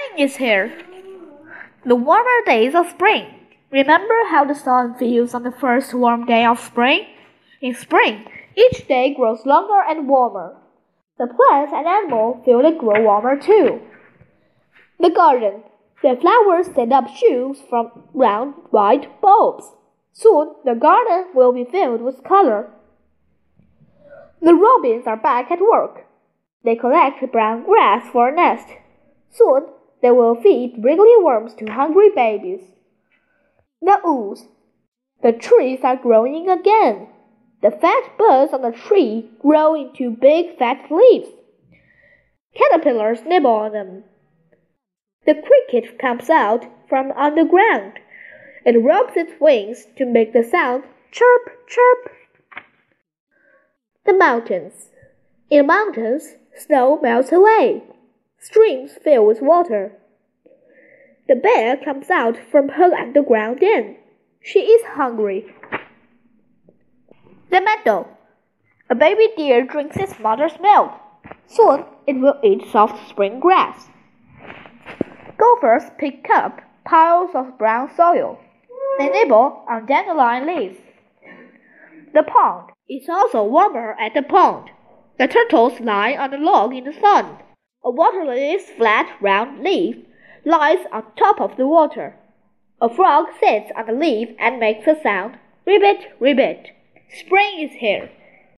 Spring is here. The warmer days of spring. Remember how the sun feels on the first warm day of spring? In spring, each day grows longer and warmer. The plants and animals feel it grow warmer too. The garden. The flowers send up shoots from round white bulbs. Soon the garden will be filled with color. The robins are back at work. They collect brown grass for a nest. Soon they will feed wriggly worms to hungry babies. The ooze. The trees are growing again. The fat buds on the tree grow into big fat leaves. Caterpillars nibble on them. The cricket comes out from underground. It rubs its wings to make the sound chirp, chirp. The mountains. In mountains, snow melts away. Streams fill with water. The bear comes out from her underground den. She is hungry. The meadow. A baby deer drinks its mother's milk. Soon it will eat soft spring grass. Gophers pick up piles of brown soil. They nibble on dandelion leaves. The pond is also warmer at the pond. The turtles lie on a log in the sun. A water lily's flat, round leaf lies on top of the water. A frog sits on a leaf and makes a sound ribbit, ribbit. Spring is here.